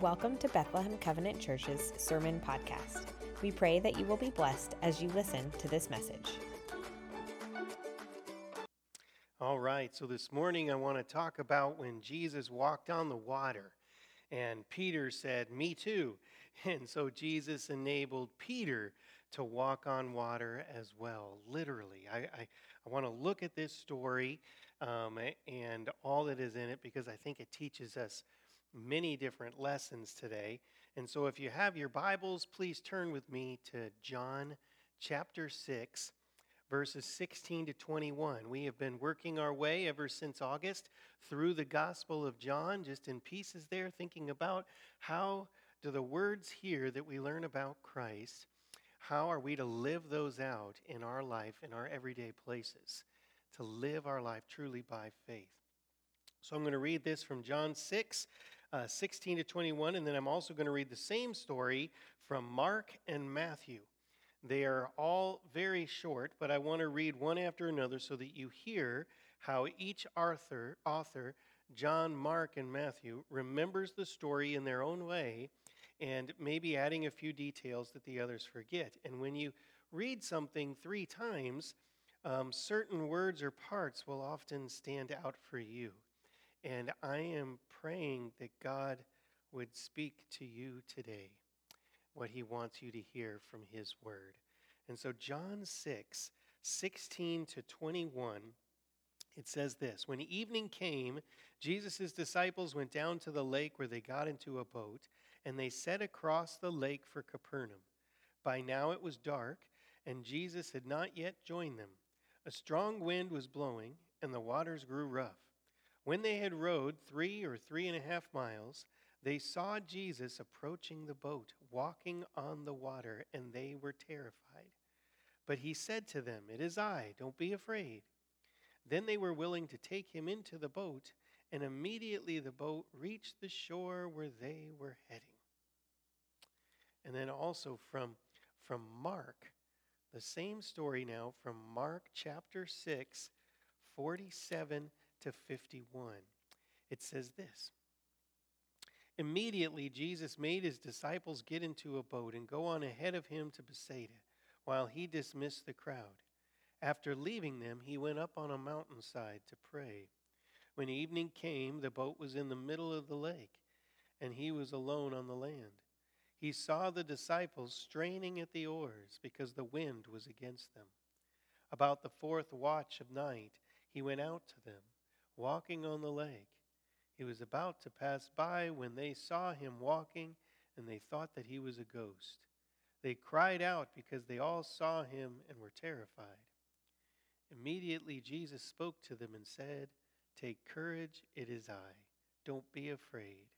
Welcome to Bethlehem Covenant Church's Sermon Podcast. We pray that you will be blessed as you listen to this message. All right, so this morning I want to talk about when Jesus walked on the water. And Peter said, Me too. And so Jesus enabled Peter to walk on water as well, literally. I, I, I want to look at this story um, and all that is in it because I think it teaches us many different lessons today. And so if you have your Bibles, please turn with me to John chapter 6 verses 16 to 21. We have been working our way ever since August through the Gospel of John, just in pieces there, thinking about how do the words here that we learn about Christ, how are we to live those out in our life, in our everyday places, to live our life truly by faith. So I'm going to read this from John 6, uh, 16 to 21, and then I'm also going to read the same story from Mark and Matthew. They are all very short, but I want to read one after another so that you hear how each author, author, John, Mark, and Matthew, remembers the story in their own way and maybe adding a few details that the others forget. And when you read something three times, um, certain words or parts will often stand out for you. And I am praying that God would speak to you today what he wants you to hear from his word. And so, John 6, 16 to 21, it says this When evening came, Jesus' disciples went down to the lake where they got into a boat, and they set across the lake for Capernaum. By now it was dark, and Jesus had not yet joined them. A strong wind was blowing, and the waters grew rough. When they had rowed three or three and a half miles, they saw Jesus approaching the boat, walking on the water, and they were terrified. But he said to them, It is I, don't be afraid. Then they were willing to take him into the boat, and immediately the boat reached the shore where they were heading. And then also from, from Mark, the same story now from Mark chapter 6, 47 to 51. It says this Immediately, Jesus made his disciples get into a boat and go on ahead of him to Bethsaida, while he dismissed the crowd. After leaving them, he went up on a mountainside to pray. When evening came, the boat was in the middle of the lake, and he was alone on the land. He saw the disciples straining at the oars because the wind was against them. About the fourth watch of night, he went out to them, walking on the lake. He was about to pass by when they saw him walking, and they thought that he was a ghost. They cried out because they all saw him and were terrified. Immediately Jesus spoke to them and said, Take courage, it is I. Don't be afraid.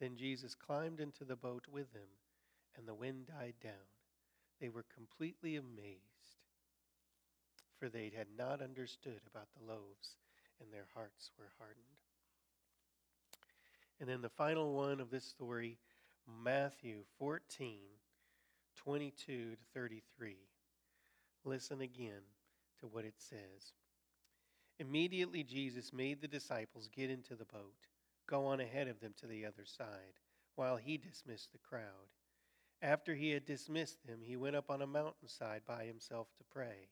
Then Jesus climbed into the boat with them, and the wind died down. They were completely amazed, for they had not understood about the loaves, and their hearts were hardened. And then the final one of this story, Matthew 14, 22 to 33. Listen again to what it says. Immediately, Jesus made the disciples get into the boat, go on ahead of them to the other side, while he dismissed the crowd. After he had dismissed them, he went up on a mountainside by himself to pray.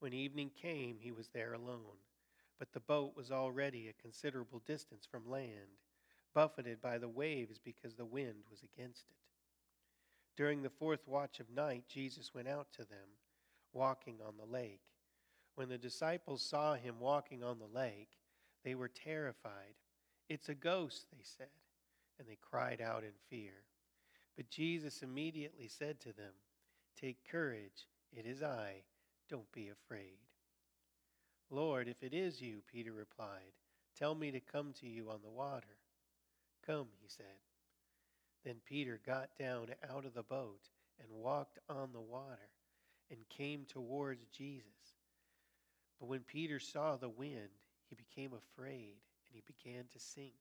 When evening came, he was there alone, but the boat was already a considerable distance from land buffeted by the waves because the wind was against it. During the fourth watch of night, Jesus went out to them, walking on the lake. When the disciples saw him walking on the lake, they were terrified. It's a ghost, they said, and they cried out in fear. But Jesus immediately said to them, Take courage, it is I, don't be afraid. Lord, if it is you, Peter replied, tell me to come to you on the water. Come, he said. Then Peter got down out of the boat and walked on the water and came towards Jesus. But when Peter saw the wind, he became afraid and he began to sink.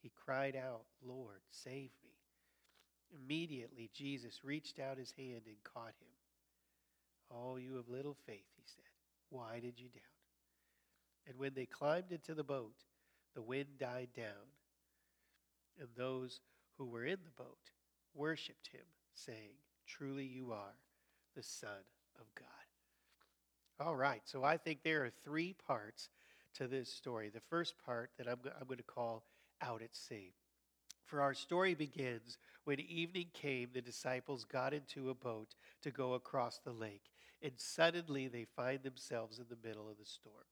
He cried out, Lord, save me. Immediately, Jesus reached out his hand and caught him. Oh, you of little faith, he said. Why did you doubt? And when they climbed into the boat, the wind died down and those who were in the boat worshiped him, saying, Truly you are the Son of God. All right, so I think there are three parts to this story. The first part that I'm, I'm going to call Out at Sea. For our story begins when evening came, the disciples got into a boat to go across the lake, and suddenly they find themselves in the middle of the storm.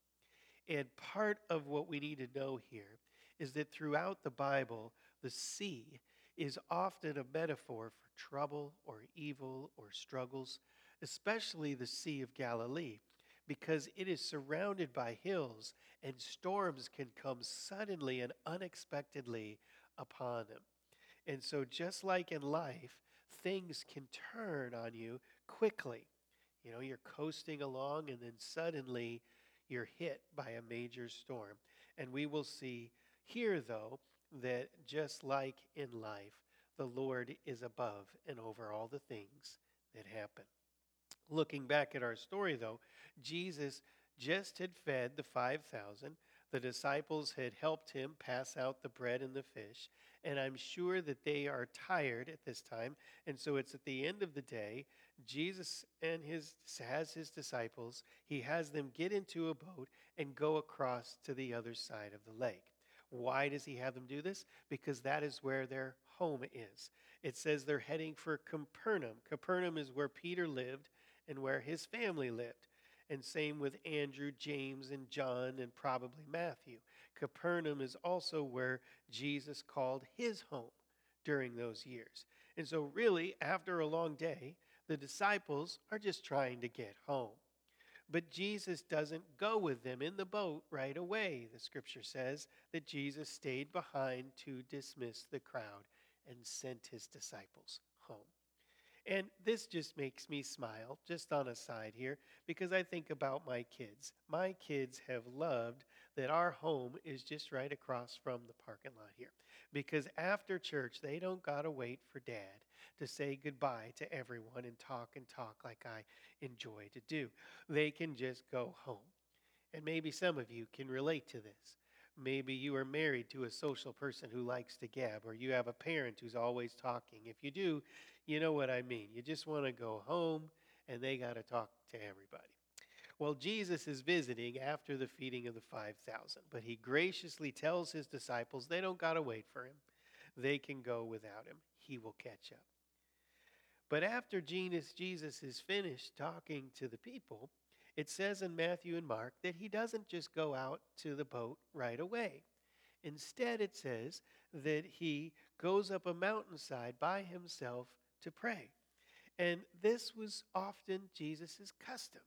And part of what we need to know here is that throughout the Bible, the sea is often a metaphor for trouble or evil or struggles, especially the Sea of Galilee, because it is surrounded by hills and storms can come suddenly and unexpectedly upon them. And so, just like in life, things can turn on you quickly. You know, you're coasting along and then suddenly you're hit by a major storm. And we will see here, though, that just like in life, the Lord is above and over all the things that happen. Looking back at our story, though, Jesus just had fed the 5,000. The disciples had helped him pass out the bread and the fish. And I'm sure that they are tired at this time. And so it's at the end of the day. Jesus and his has his disciples. He has them get into a boat and go across to the other side of the lake. Why does he have them do this? Because that is where their home is. It says they're heading for Capernaum. Capernaum is where Peter lived and where his family lived. And same with Andrew, James, and John, and probably Matthew. Capernaum is also where Jesus called his home during those years. And so, really, after a long day, the disciples are just trying to get home. But Jesus doesn't go with them in the boat right away. The scripture says that Jesus stayed behind to dismiss the crowd and sent his disciples home. And this just makes me smile, just on a side here, because I think about my kids. My kids have loved that our home is just right across from the parking lot here. Because after church, they don't got to wait for dad to say goodbye to everyone and talk and talk like I enjoy to do. They can just go home. And maybe some of you can relate to this. Maybe you are married to a social person who likes to gab, or you have a parent who's always talking. If you do, you know what I mean. You just want to go home and they got to talk to everybody. Well, Jesus is visiting after the feeding of the 5,000, but he graciously tells his disciples they don't got to wait for him. They can go without him. He will catch up. But after Jesus is finished talking to the people, it says in Matthew and Mark that he doesn't just go out to the boat right away. Instead, it says that he goes up a mountainside by himself to pray. And this was often Jesus' custom.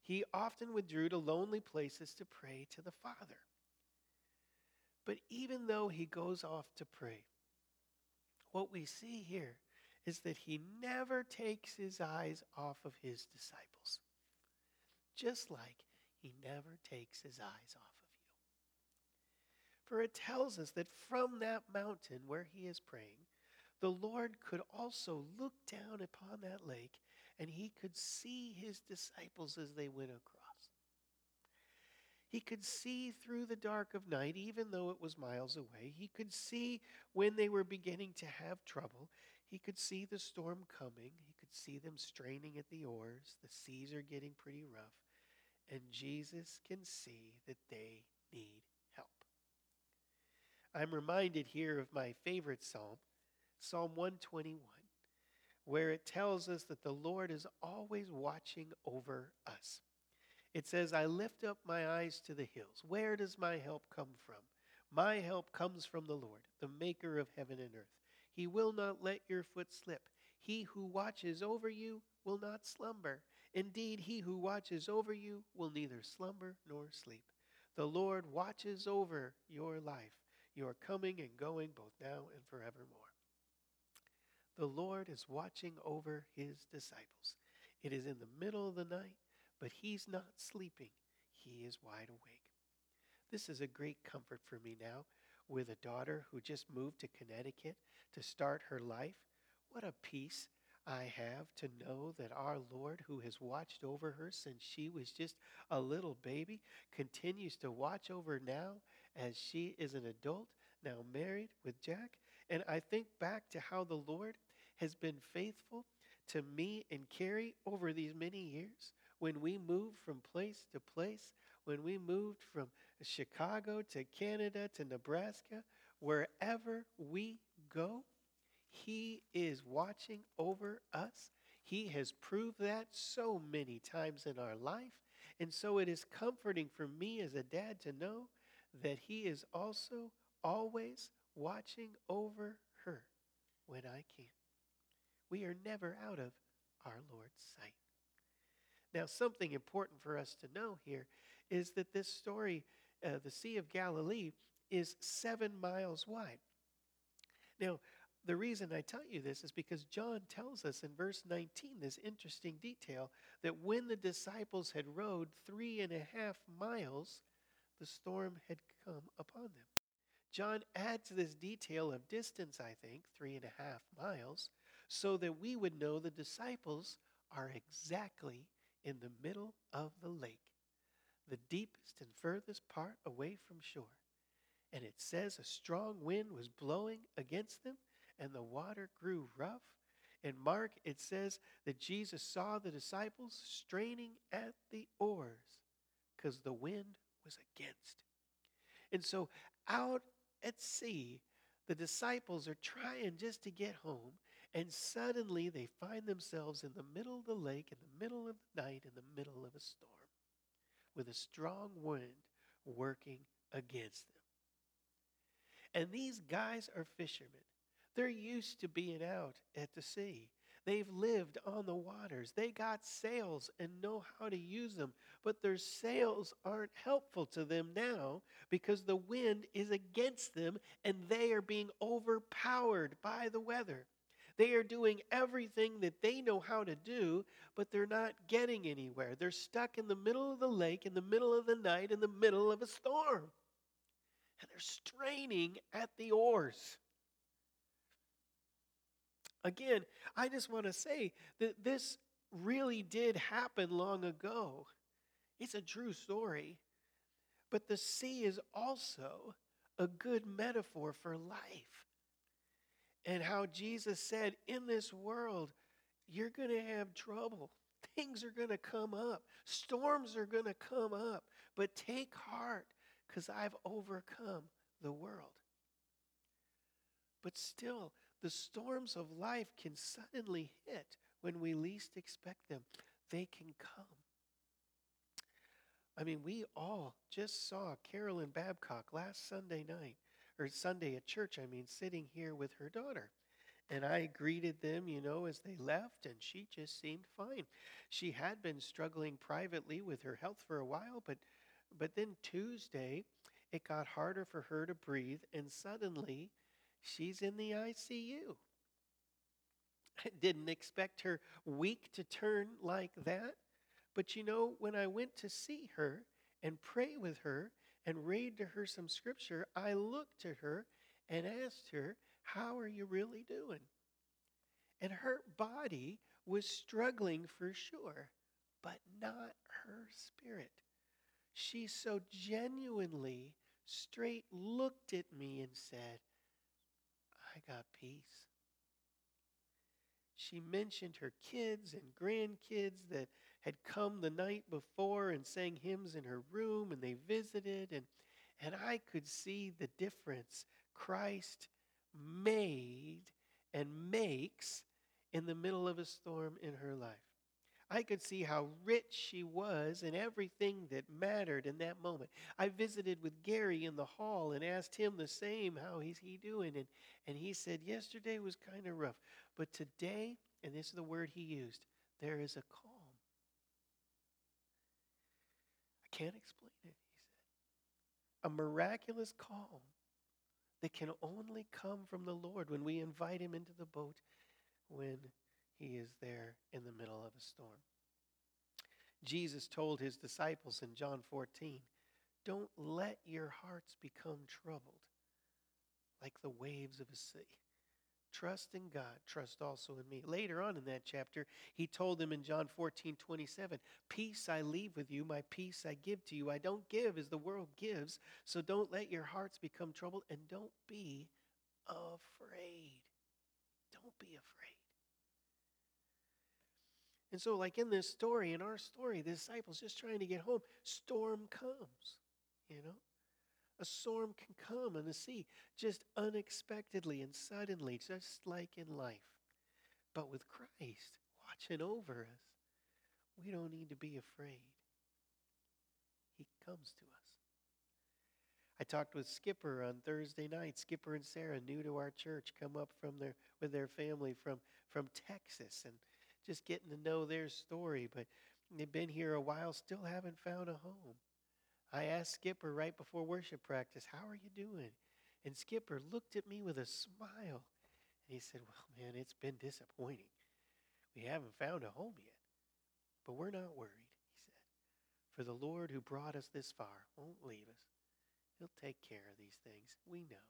He often withdrew to lonely places to pray to the Father. But even though he goes off to pray, what we see here is that he never takes his eyes off of his disciples, just like he never takes his eyes off of you. For it tells us that from that mountain where he is praying, the Lord could also look down upon that lake and he could see his disciples as they went across. He could see through the dark of night, even though it was miles away. He could see when they were beginning to have trouble. He could see the storm coming. He could see them straining at the oars. The seas are getting pretty rough. And Jesus can see that they need help. I'm reminded here of my favorite psalm, Psalm 121, where it tells us that the Lord is always watching over us. It says, I lift up my eyes to the hills. Where does my help come from? My help comes from the Lord, the maker of heaven and earth. He will not let your foot slip. He who watches over you will not slumber. Indeed, he who watches over you will neither slumber nor sleep. The Lord watches over your life, your coming and going both now and forevermore. The Lord is watching over his disciples. It is in the middle of the night, but he's not sleeping. He is wide awake. This is a great comfort for me now with a daughter who just moved to Connecticut to start her life. What a peace I have to know that our Lord, who has watched over her since she was just a little baby, continues to watch over now as she is an adult, now married with Jack, And I think back to how the Lord has been faithful to me and Carrie over these many years when we moved from place to place, when we moved from Chicago to Canada to Nebraska, wherever we go, He is watching over us. He has proved that so many times in our life. And so it is comforting for me as a dad to know that He is also always watching over her when I can't. We are never out of our Lord's sight. Now, something important for us to know here is that this story, uh, the Sea of Galilee, is seven miles wide. Now, the reason I tell you this is because John tells us in verse 19 this interesting detail that when the disciples had rowed three and a half miles, the storm had come upon them. John adds this detail of distance, I think, three and a half miles, so that we would know the disciples are exactly in the middle of the lake, the deepest and furthest part away from shore. And it says a strong wind was blowing against them, and the water grew rough. In Mark, it says that Jesus saw the disciples straining at the oars because the wind was against. And so, out at sea, the disciples are trying just to get home, and suddenly they find themselves in the middle of the lake, in the middle of the night, in the middle of a storm, with a strong wind working against them. And these guys are fishermen. They're used to being out at the sea. They've lived on the waters. They got sails and know how to use them. But their sails aren't helpful to them now because the wind is against them and they are being overpowered by the weather. They are doing everything that they know how to do, but they're not getting anywhere. They're stuck in the middle of the lake, in the middle of the night, in the middle of a storm. And they're straining at the oars. Again, I just want to say that this really did happen long ago. It's a true story. But the sea is also a good metaphor for life and how Jesus said, In this world, you're going to have trouble. Things are going to come up. Storms are going to come up. But take heart because I've overcome the world. But still, the storms of life can suddenly hit when we least expect them. They can come. I mean, we all just saw Carolyn Babcock last Sunday night or Sunday at church, I mean, sitting here with her daughter. And I greeted them, you know, as they left, and she just seemed fine. She had been struggling privately with her health for a while, but but then Tuesday, it got harder for her to breathe, and suddenly she's in the ICU. I didn't expect her week to turn like that. But you know, when I went to see her and pray with her and read to her some scripture, I looked at her and asked her, How are you really doing? And her body was struggling for sure, but not her spirit. She so genuinely straight looked at me and said, I got peace. She mentioned her kids and grandkids that had come the night before and sang hymns in her room and they visited and and I could see the difference Christ made and makes in the middle of a storm in her life. I could see how rich she was in everything that mattered in that moment. I visited with Gary in the hall and asked him the same, how is he doing? And, and he said, yesterday was kind of rough. But today, and this is the word he used, there is a calm. I can't explain it, he said. A miraculous calm that can only come from the Lord when we invite him into the boat when he is there in the middle of a storm. Jesus told his disciples in John 14, Don't let your hearts become troubled like the waves of a sea. Trust in God, trust also in me. Later on in that chapter, he told them in John 14, 27, Peace I leave with you, my peace I give to you. I don't give as the world gives, so don't let your hearts become troubled and don't be afraid. Don't be afraid. And so, like in this story, in our story, the disciples just trying to get home, storm comes, you know? A storm can come on the sea just unexpectedly and suddenly, just like in life. But with Christ watching over us, we don't need to be afraid. He comes to us. I talked with Skipper on Thursday night. Skipper and Sarah, new to our church, come up from their with their family from from Texas and just getting to know their story. But they've been here a while, still haven't found a home. I asked Skipper right before worship practice, How are you doing? And Skipper looked at me with a smile. And he said, Well, man, it's been disappointing. We haven't found a home yet. But we're not worried, he said. For the Lord who brought us this far won't leave us. He'll take care of these things. We know.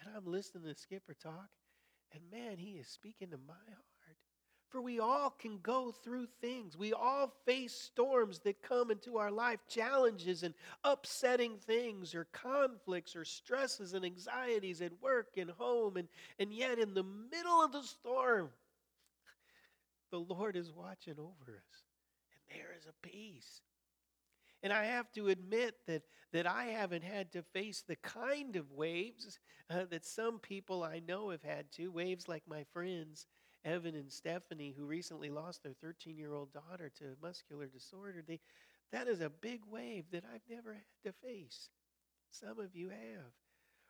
And I'm listening to Skipper talk, and man, he is speaking to my heart. For we all can go through things. We all face storms that come into our life, challenges and upsetting things, or conflicts, or stresses and anxieties at work and home. And, and yet, in the middle of the storm, the Lord is watching over us. And there is a peace. And I have to admit that, that I haven't had to face the kind of waves uh, that some people I know have had to, waves like my friends Evan and Stephanie, who recently lost their 13 year old daughter to muscular disorder, they, that is a big wave that I've never had to face. Some of you have.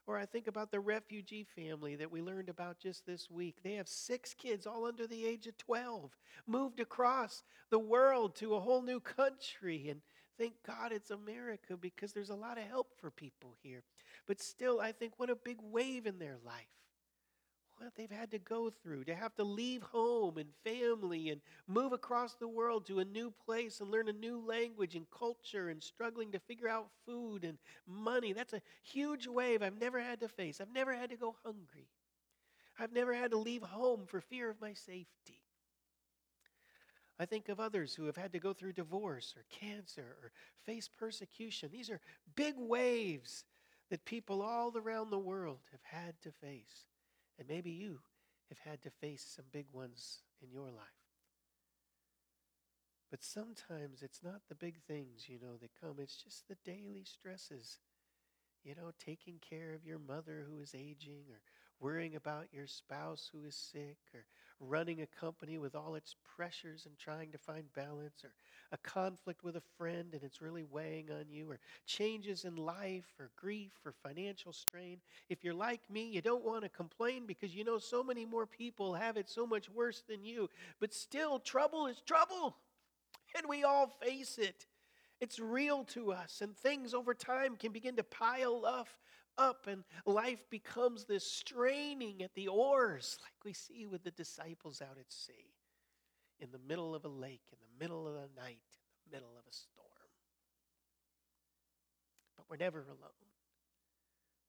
Or I think about the refugee family that we learned about just this week. They have six kids, all under the age of 12, moved across the world to a whole new country. And thank God it's America because there's a lot of help for people here. But still, I think what a big wave in their life what they've had to go through to have to leave home and family and move across the world to a new place and learn a new language and culture and struggling to figure out food and money. That's a huge wave I've never had to face. I've never had to go hungry. I've never had to leave home for fear of my safety. I think of others who have had to go through divorce or cancer or face persecution. These are big waves that people all around the world have had to face. And maybe you have had to face some big ones in your life. But sometimes it's not the big things, you know, that come. It's just the daily stresses. You know, taking care of your mother who is aging or worrying about your spouse who is sick, or running a company with all its pressures and trying to find balance, or a conflict with a friend and it's really weighing on you, or changes in life, or grief, or financial strain. If you're like me, you don't want to complain because you know so many more people have it so much worse than you. But still, trouble is trouble, and we all face it. It's real to us, and things over time can begin to pile up up and life becomes this straining at the oars, like we see with the disciples out at sea, in the middle of a lake, in the middle of the night, in the middle of a storm. But we're never alone.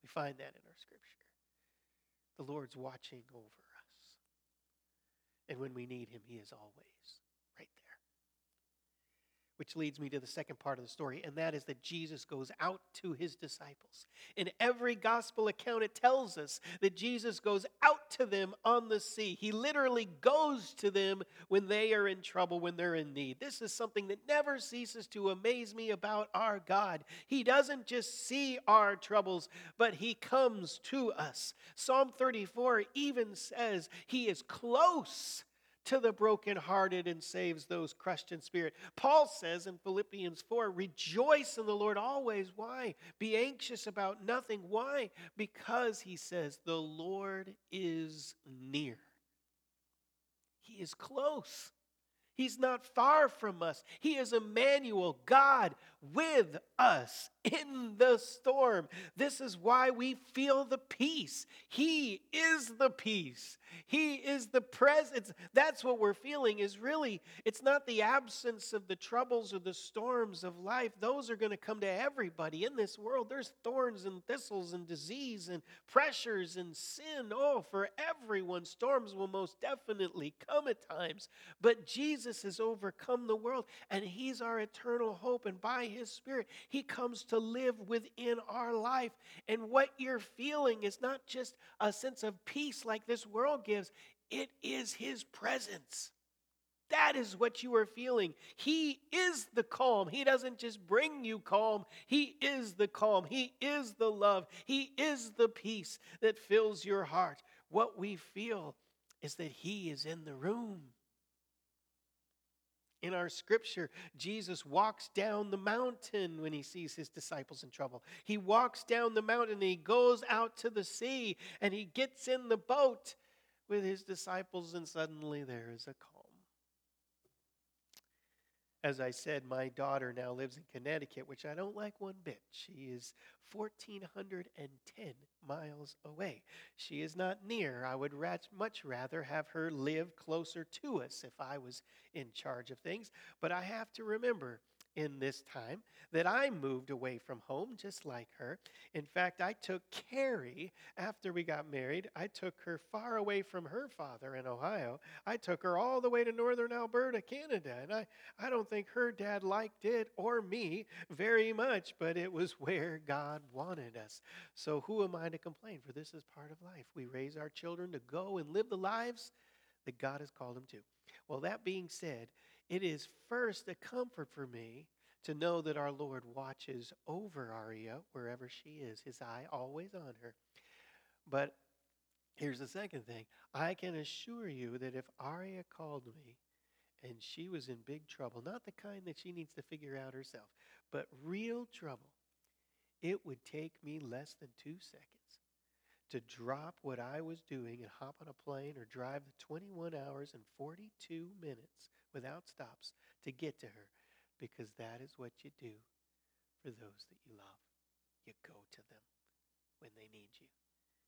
We find that in our scripture. The Lord's watching over us. And when we need Him, He is always which leads me to the second part of the story, and that is that Jesus goes out to his disciples. In every gospel account, it tells us that Jesus goes out to them on the sea. He literally goes to them when they are in trouble, when they're in need. This is something that never ceases to amaze me about our God. He doesn't just see our troubles, but he comes to us. Psalm 34 even says he is close to the brokenhearted and saves those crushed in spirit. Paul says in Philippians 4 rejoice in the Lord always. Why? Be anxious about nothing. Why? Because he says the Lord is near, he is close. He's not far from us. He is Emmanuel, God with us in the storm. This is why we feel the peace. He is the peace. He is the presence. That's what we're feeling is really, it's not the absence of the troubles or the storms of life. Those are going to come to everybody in this world. There's thorns and thistles and disease and pressures and sin. Oh, for everyone, storms will most definitely come at times. But Jesus has overcome the world and He's our eternal hope. And by His Spirit, He comes to to live within our life. And what you're feeling is not just a sense of peace like this world gives, it is His presence. That is what you are feeling. He is the calm. He doesn't just bring you calm, He is the calm. He is the love. He is the peace that fills your heart. What we feel is that He is in the room. In our scripture, Jesus walks down the mountain when he sees his disciples in trouble. He walks down the mountain and he goes out to the sea and he gets in the boat with his disciples, and suddenly there is a calm. As I said, my daughter now lives in Connecticut, which I don't like one bit. She is 1,410 miles away. She is not near. I would much rather have her live closer to us if I was in charge of things. But I have to remember in this time that I moved away from home just like her. In fact, I took Carrie after we got married. I took her far away from her father in Ohio. I took her all the way to northern Alberta, Canada. And I, I don't think her dad liked it or me very much, but it was where God wanted us. So who am I to complain? For this is part of life. We raise our children to go and live the lives that God has called them to. Well, that being said, it is first a comfort for me to know that our Lord watches over Aria wherever she is, his eye always on her. But here's the second thing I can assure you that if Aria called me and she was in big trouble, not the kind that she needs to figure out herself, but real trouble, it would take me less than two seconds to drop what I was doing and hop on a plane or drive the 21 hours and 42 minutes without stops to get to her because that is what you do for those that you love. You go to them when they need you.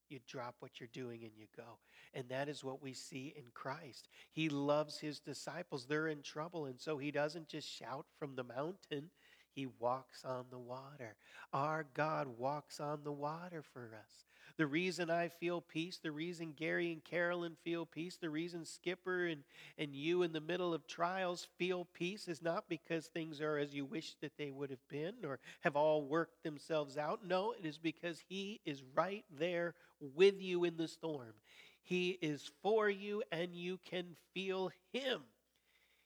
You drop what you're doing and you go. And that is what we see in Christ. He loves his disciples. They're in trouble. And so he doesn't just shout from the mountain, he walks on the water. Our God walks on the water for us. The reason I feel peace, the reason Gary and Carolyn feel peace, the reason Skipper and, and you in the middle of trials feel peace is not because things are as you wish that they would have been or have all worked themselves out. No, it is because He is right there with you in the storm. He is for you and you can feel Him.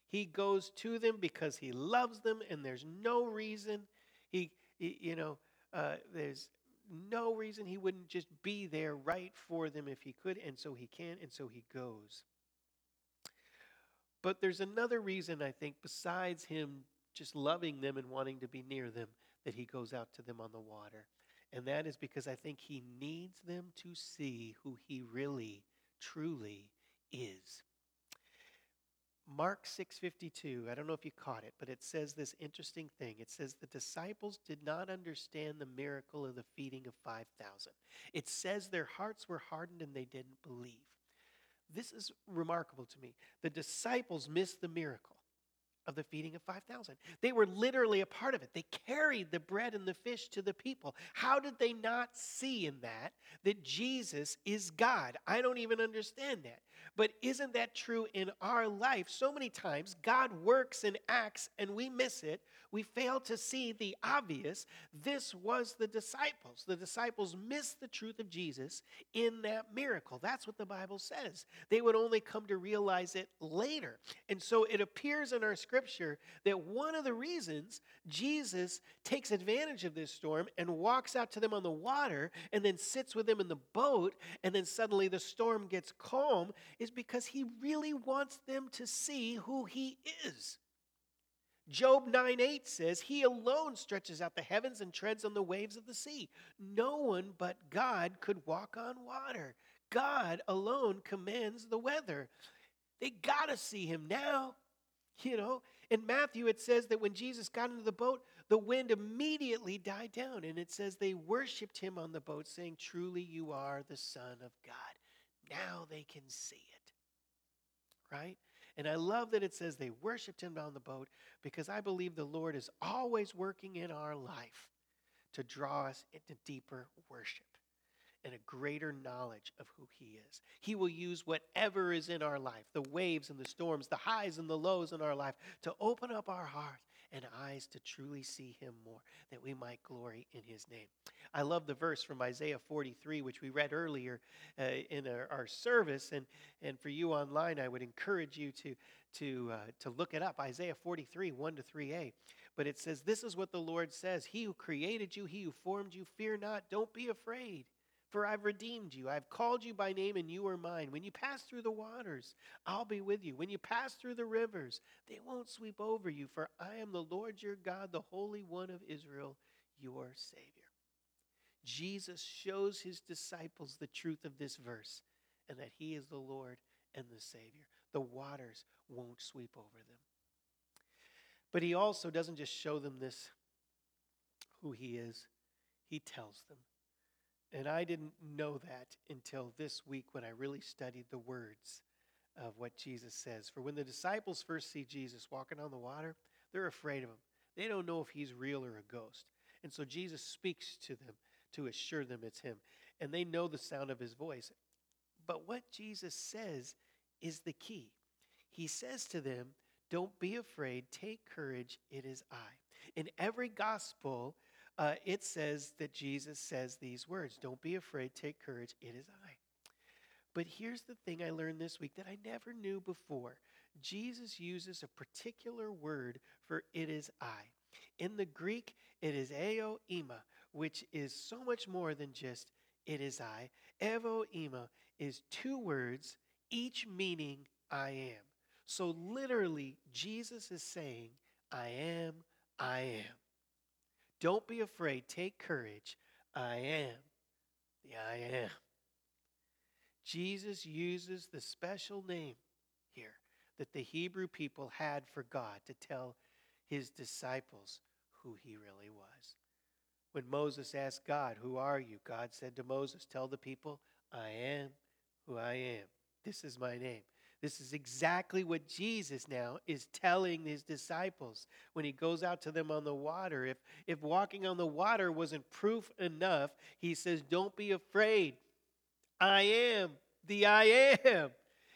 He goes to them because He loves them and there's no reason He, you know, uh, there's no reason he wouldn't just be there right for them if he could, and so he can, and so he goes. But there's another reason, I think, besides him just loving them and wanting to be near them, that he goes out to them on the water. And that is because I think he needs them to see who he really, truly is. Mark 6:52, I don't know if you caught it, but it says this interesting thing. It says the disciples did not understand the miracle of the feeding of 5,000. It says their hearts were hardened and they didn't believe. This is remarkable to me. The disciples missed the miracle of the feeding of 5,000. They were literally a part of it. They carried the bread and the fish to the people. How did they not see in that that Jesus is God? I don't even understand that. But isn't that true in our life? So many times God works and acts and we miss it. We fail to see the obvious. This was the disciples. The disciples missed the truth of Jesus in that miracle. That's what the Bible says. They would only come to realize it later. And so it appears in our scripture that one of the reasons Jesus takes advantage of this storm and walks out to them on the water and then sits with them in the boat and then suddenly the storm gets calm is because he really wants them to see who he is. Job 9 8 says, He alone stretches out the heavens and treads on the waves of the sea. No one but God could walk on water. God alone commands the weather. They got to see him now. You know, in Matthew, it says that when Jesus got into the boat, the wind immediately died down. And it says they worshiped him on the boat, saying, Truly, you are the Son of God. Now they can see it right? And I love that it says they worshiped him on the boat because I believe the Lord is always working in our life to draw us into deeper worship and a greater knowledge of who He is. He will use whatever is in our life the waves and the storms, the highs and the lows in our life to open up our heart and eyes to truly see him more, that we might glory in his name. I love the verse from Isaiah 43, which we read earlier uh, in our, our, service. And, and for you online, I would encourage you to, to, uh, to look it up Isaiah 43, 1 to 3a. But it says, This is what the Lord says He who created you, he who formed you, fear not, don't be afraid. For I've redeemed you. I've called you by name, and you are mine. When you pass through the waters, I'll be with you. When you pass through the rivers, they won't sweep over you. For I am the Lord your God, the Holy One of Israel, your Savior. Jesus shows his disciples the truth of this verse and that he is the Lord and the Savior. The waters won't sweep over them. But he also doesn't just show them this, who he is, he tells them. And I didn't know that until this week when I really studied the words of what Jesus says. For when the disciples first see Jesus walking on the water, they're afraid of him. They don't know if he's real or a ghost. And so Jesus speaks to them to assure them it's him. And they know the sound of his voice. But what Jesus says is the key. He says to them, Don't be afraid, take courage, it is I. In every gospel, uh, it says that Jesus says these words Don't be afraid, take courage, it is I. But here's the thing I learned this week that I never knew before Jesus uses a particular word for it is I. In the Greek, it is ego eimi, which is so much more than just it is I. Ego eimi is two words, each meaning I am. So literally, Jesus is saying, I am, I am. Don't be afraid. Take courage. I am the I am. Jesus uses the special name here that the Hebrew people had for God to tell his disciples who he really was. When Moses asked God, Who are you? God said to Moses, Tell the people, I am who I am. This is my name. This is exactly what Jesus now is telling his disciples when he goes out to them on the water. If, if walking on the water wasn't proof enough, he says, Don't be afraid. I am the I am.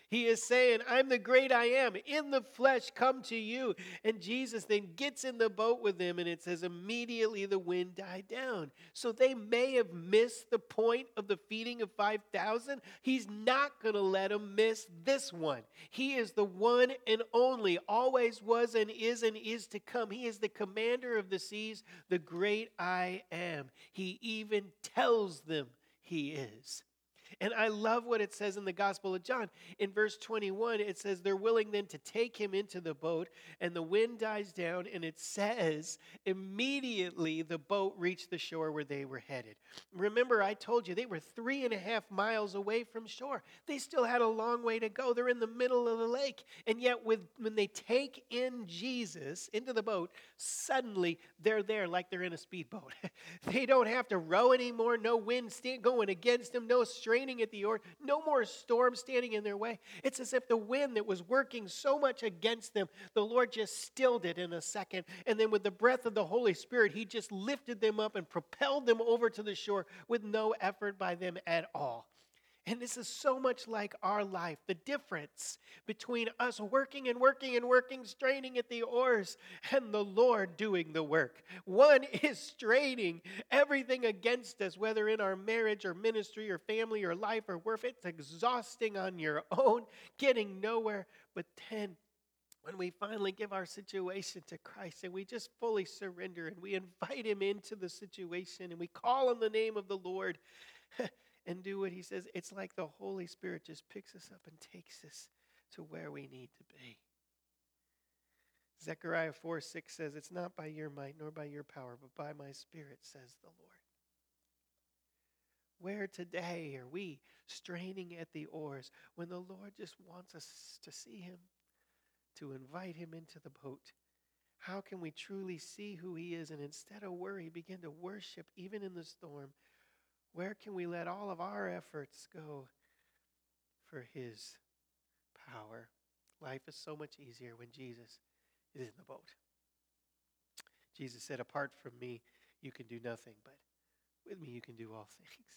He is saying, I'm the great I am. In the flesh, come to you. And Jesus then gets in the boat with them, and it says, immediately the wind died down. So they may have missed the point of the feeding of 5,000. He's not going to let them miss this one. He is the one and only, always was and is and is to come. He is the commander of the seas, the great I am. He even tells them he is. And I love what it says in the Gospel of John. In verse 21, it says, They're willing then to take him into the boat, and the wind dies down, and it says, Immediately the boat reached the shore where they were headed. Remember, I told you they were three and a half miles away from shore. They still had a long way to go. They're in the middle of the lake. And yet, with, when they take in Jesus into the boat, suddenly they're there like they're in a speedboat. they don't have to row anymore, no wind going against them, no strain straining at the oar, no more storm standing in their way. It's as if the wind that was working so much against them, the Lord just stilled it in a second. And then with the breath of the Holy Spirit, He just lifted them up and propelled them over to the shore with no effort by them at all. And this is so much like our life the difference between us working and working and working, straining at the oars, and the Lord doing the work. One is straining everything against us, whether in our marriage or ministry or family or life or work. It's exhausting on your own, getting nowhere. But then when we finally give our situation to Christ and we just fully surrender and we invite Him into the situation and we call on the name of the Lord, and do what He says, it's like the Holy Spirit just picks us up and takes us to where we need to be. Zechariah 4 6 says, It's not by your might nor by your power, but by my Spirit, says the Lord. Where today are we straining at the oars when the Lord just wants us to see Him, to invite Him into the boat? How can we truly see who He is and instead of worry, begin to worship even in the storm where can we let all of our efforts go for His power? Life is so much easier when Jesus is in the boat. Jesus said, Apart from me, you can do nothing, but with me, you can do all things.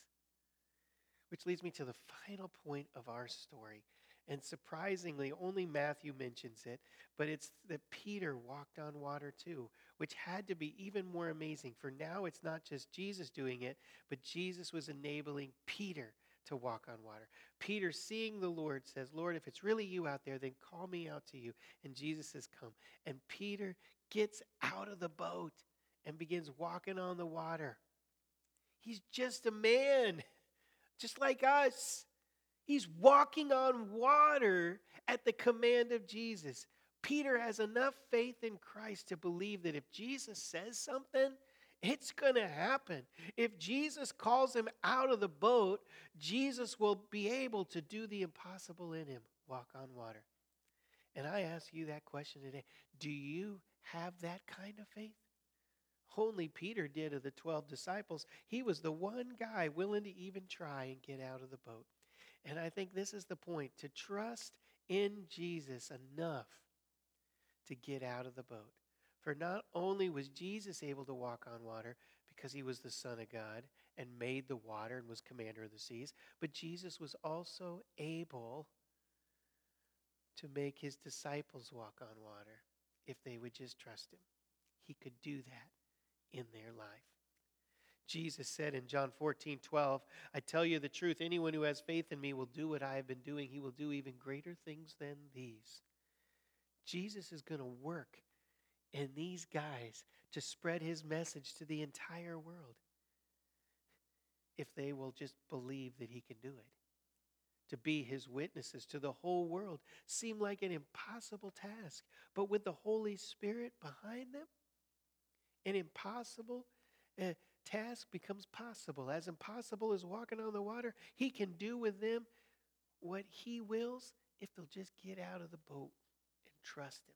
Which leads me to the final point of our story. And surprisingly, only Matthew mentions it, but it's that Peter walked on water too, which had to be even more amazing. For now, it's not just Jesus doing it, but Jesus was enabling Peter to walk on water. Peter, seeing the Lord, says, Lord, if it's really you out there, then call me out to you. And Jesus says, Come. And Peter gets out of the boat and begins walking on the water. He's just a man, just like us. He's walking on water at the command of Jesus. Peter has enough faith in Christ to believe that if Jesus says something, it's going to happen. If Jesus calls him out of the boat, Jesus will be able to do the impossible in him walk on water. And I ask you that question today Do you have that kind of faith? Only Peter did of the 12 disciples. He was the one guy willing to even try and get out of the boat. And I think this is the point to trust in Jesus enough to get out of the boat. For not only was Jesus able to walk on water because he was the Son of God and made the water and was commander of the seas, but Jesus was also able to make his disciples walk on water if they would just trust him. He could do that in their life. Jesus said in John 14, 12, I tell you the truth, anyone who has faith in me will do what I have been doing. He will do even greater things than these. Jesus is going to work in these guys to spread his message to the entire world if they will just believe that he can do it. To be his witnesses to the whole world seemed like an impossible task, but with the Holy Spirit behind them, an impossible uh, task becomes possible. As impossible as walking on the water, he can do with them what he wills if they'll just get out of the boat trust him.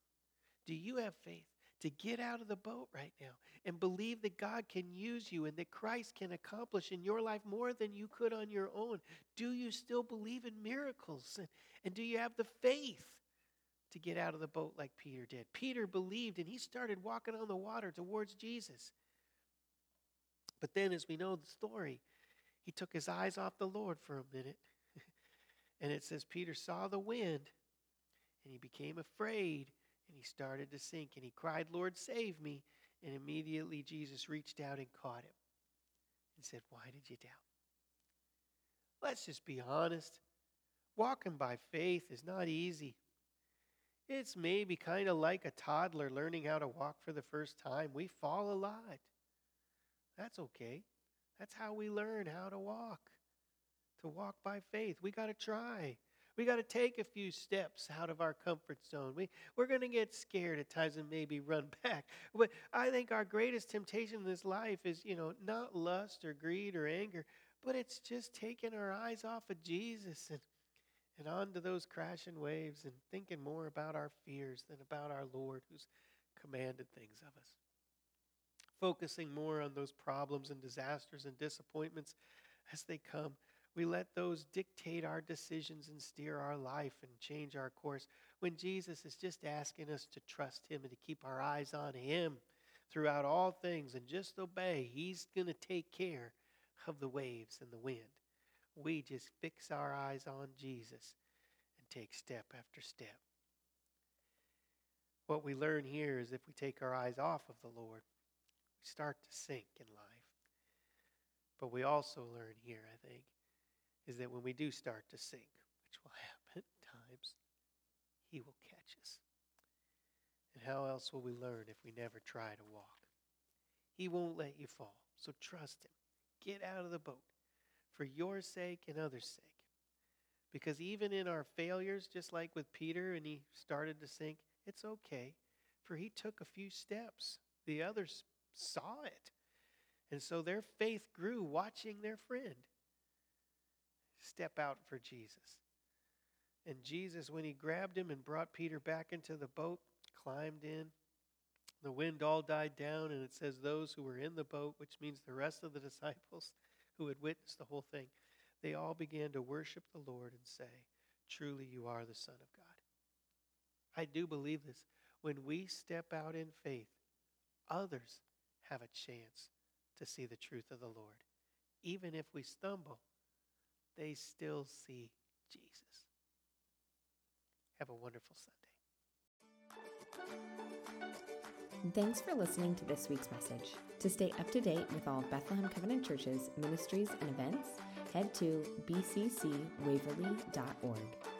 Do you have faith to get out of the boat right now and believe that God can use you and that Christ can accomplish in your life more than you could on your own? Do you still believe in miracles? And, and do you have the faith to get out of the boat like Peter did? Peter believed and he started walking on the water towards Jesus. But then, as we know the story, he took his eyes off the Lord for a minute. and it says Peter saw the wind and he became afraid and he started to sink and he cried, Lord, save me. And immediately Jesus reached out and caught him and said, Why did you doubt? Let's just be honest. Walking by faith is not easy. It's maybe kind of like a toddler learning how to walk for the first time. We fall a lot. That's okay. That's how we learn how to walk. To walk by faith. We got to try. We got to take a few steps out of our comfort zone. We, we're going to get scared at times and maybe run back. But I think our greatest temptation in this life is, you know, not lust or greed or anger, but it's just taking our eyes off of Jesus and, and onto those crashing waves and thinking more about our fears than about our Lord who's commanded things of us. Focusing more on those problems and disasters and disappointments as they come we let those dictate our decisions and steer our life and change our course when Jesus is just asking us to trust Him and to keep our eyes on Him throughout all things and just obey. He's going to take care of the waves and the wind. We just fix our eyes on Jesus and take step after step. What we learn here is if we take our eyes off of the Lord, we start to sink in life. But we also learn here, I think, is that when we do start to sink, which will happen times, He will catch us. And how else will we learn if we never try to walk? He won't let you fall. So trust Him. Get out of the boat for your sake and others' sake. Because even in our failures, just like with Peter and he started to sink, it's okay. For he took a few steps. The others saw it. And so their faith grew watching their friend step out for Jesus. And Jesus, when he grabbed him and brought Peter back into the boat, climbed in. The wind all died down, and it says those who were in the boat, which means the rest of the disciples who had witnessed the whole thing, they all began to worship the Lord and say, Truly, you are the Son of God. I do believe this. When we step out in faith, others have a chance to see the truth of the Lord. Even if we stumble, they still see Jesus. Have a wonderful Sunday. Thanks for listening to this week's message. To stay up to date with all Bethlehem Covenant Church's ministries and events, head to bccwaverly.org.